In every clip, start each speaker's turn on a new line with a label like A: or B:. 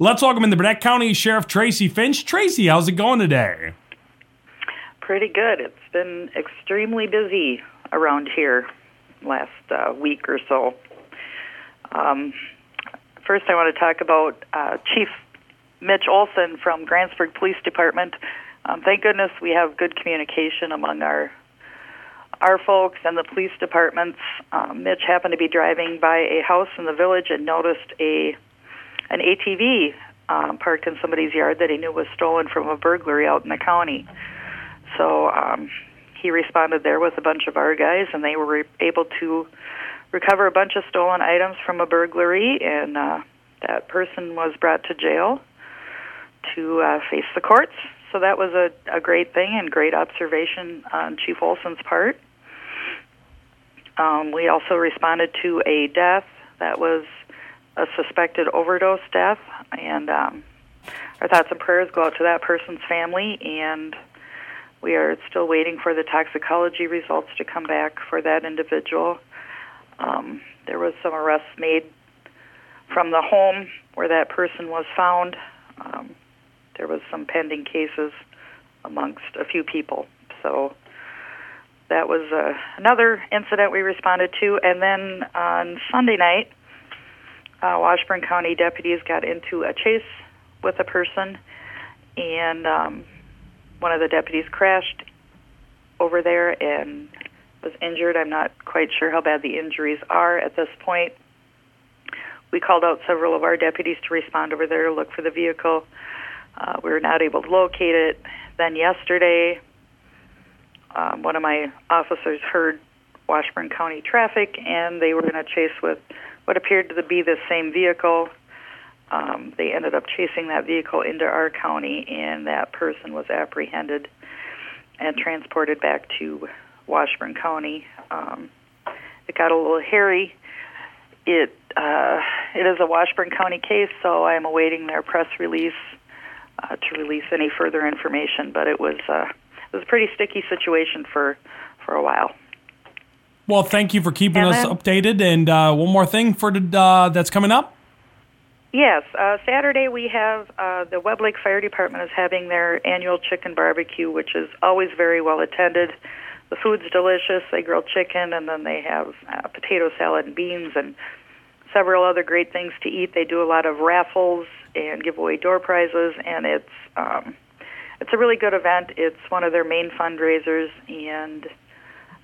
A: Let's welcome in the Burnett County Sheriff Tracy Finch. Tracy, how's it going today?
B: Pretty good. It's been extremely busy around here last uh, week or so. Um, first, I want to talk about uh, Chief Mitch Olson from Grantsburg Police Department. Um, thank goodness we have good communication among our our folks and the police departments. Um, Mitch happened to be driving by a house in the village and noticed a an ATV um, parked in somebody's yard that he knew was stolen from a burglary out in the county. So um, he responded there with a bunch of our guys, and they were re- able to recover a bunch of stolen items from a burglary, and uh, that person was brought to jail to uh, face the courts. So that was a, a great thing and great observation on Chief Olson's part. Um, we also responded to a death that was a suspected overdose death, and um, our thoughts and prayers go out to that person's family. And we are still waiting for the toxicology results to come back for that individual. Um, there was some arrests made from the home where that person was found. Um, there was some pending cases amongst a few people. So that was uh, another incident we responded to. And then on Sunday night, uh, Washburn County deputies got into a chase with a person, and um, one of the deputies crashed over there and was injured. I'm not quite sure how bad the injuries are at this point. We called out several of our deputies to respond over there to look for the vehicle. Uh, we were not able to locate it. Then yesterday, um, one of my officers heard Washburn County traffic, and they were in a chase with what appeared to be the same vehicle. Um, they ended up chasing that vehicle into our county, and that person was apprehended and transported back to Washburn County. Um, it got a little hairy. It uh, it is a Washburn County case, so I am awaiting their press release uh, to release any further information. But it was uh, it was a pretty sticky situation for for a while.
A: Well, thank you for keeping us updated. And uh, one more thing for the, uh, that's coming up.
B: Yes, uh, Saturday we have uh, the Webb Lake Fire Department is having their annual chicken barbecue, which is always very well attended. The food's delicious. They grill chicken, and then they have uh, potato salad and beans, and several other great things to eat. They do a lot of raffles and give away door prizes, and it's um, it's a really good event. It's one of their main fundraisers, and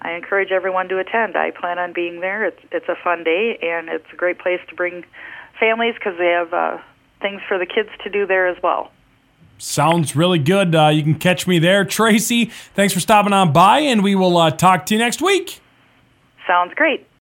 B: I encourage everyone to attend. I plan on being there. It's it's a fun day, and it's a great place to bring families because they have uh, things for the kids to do there as well.
A: Sounds really good. Uh, you can catch me there. Tracy, thanks for stopping on by, and we will uh, talk to you next week.
B: Sounds great.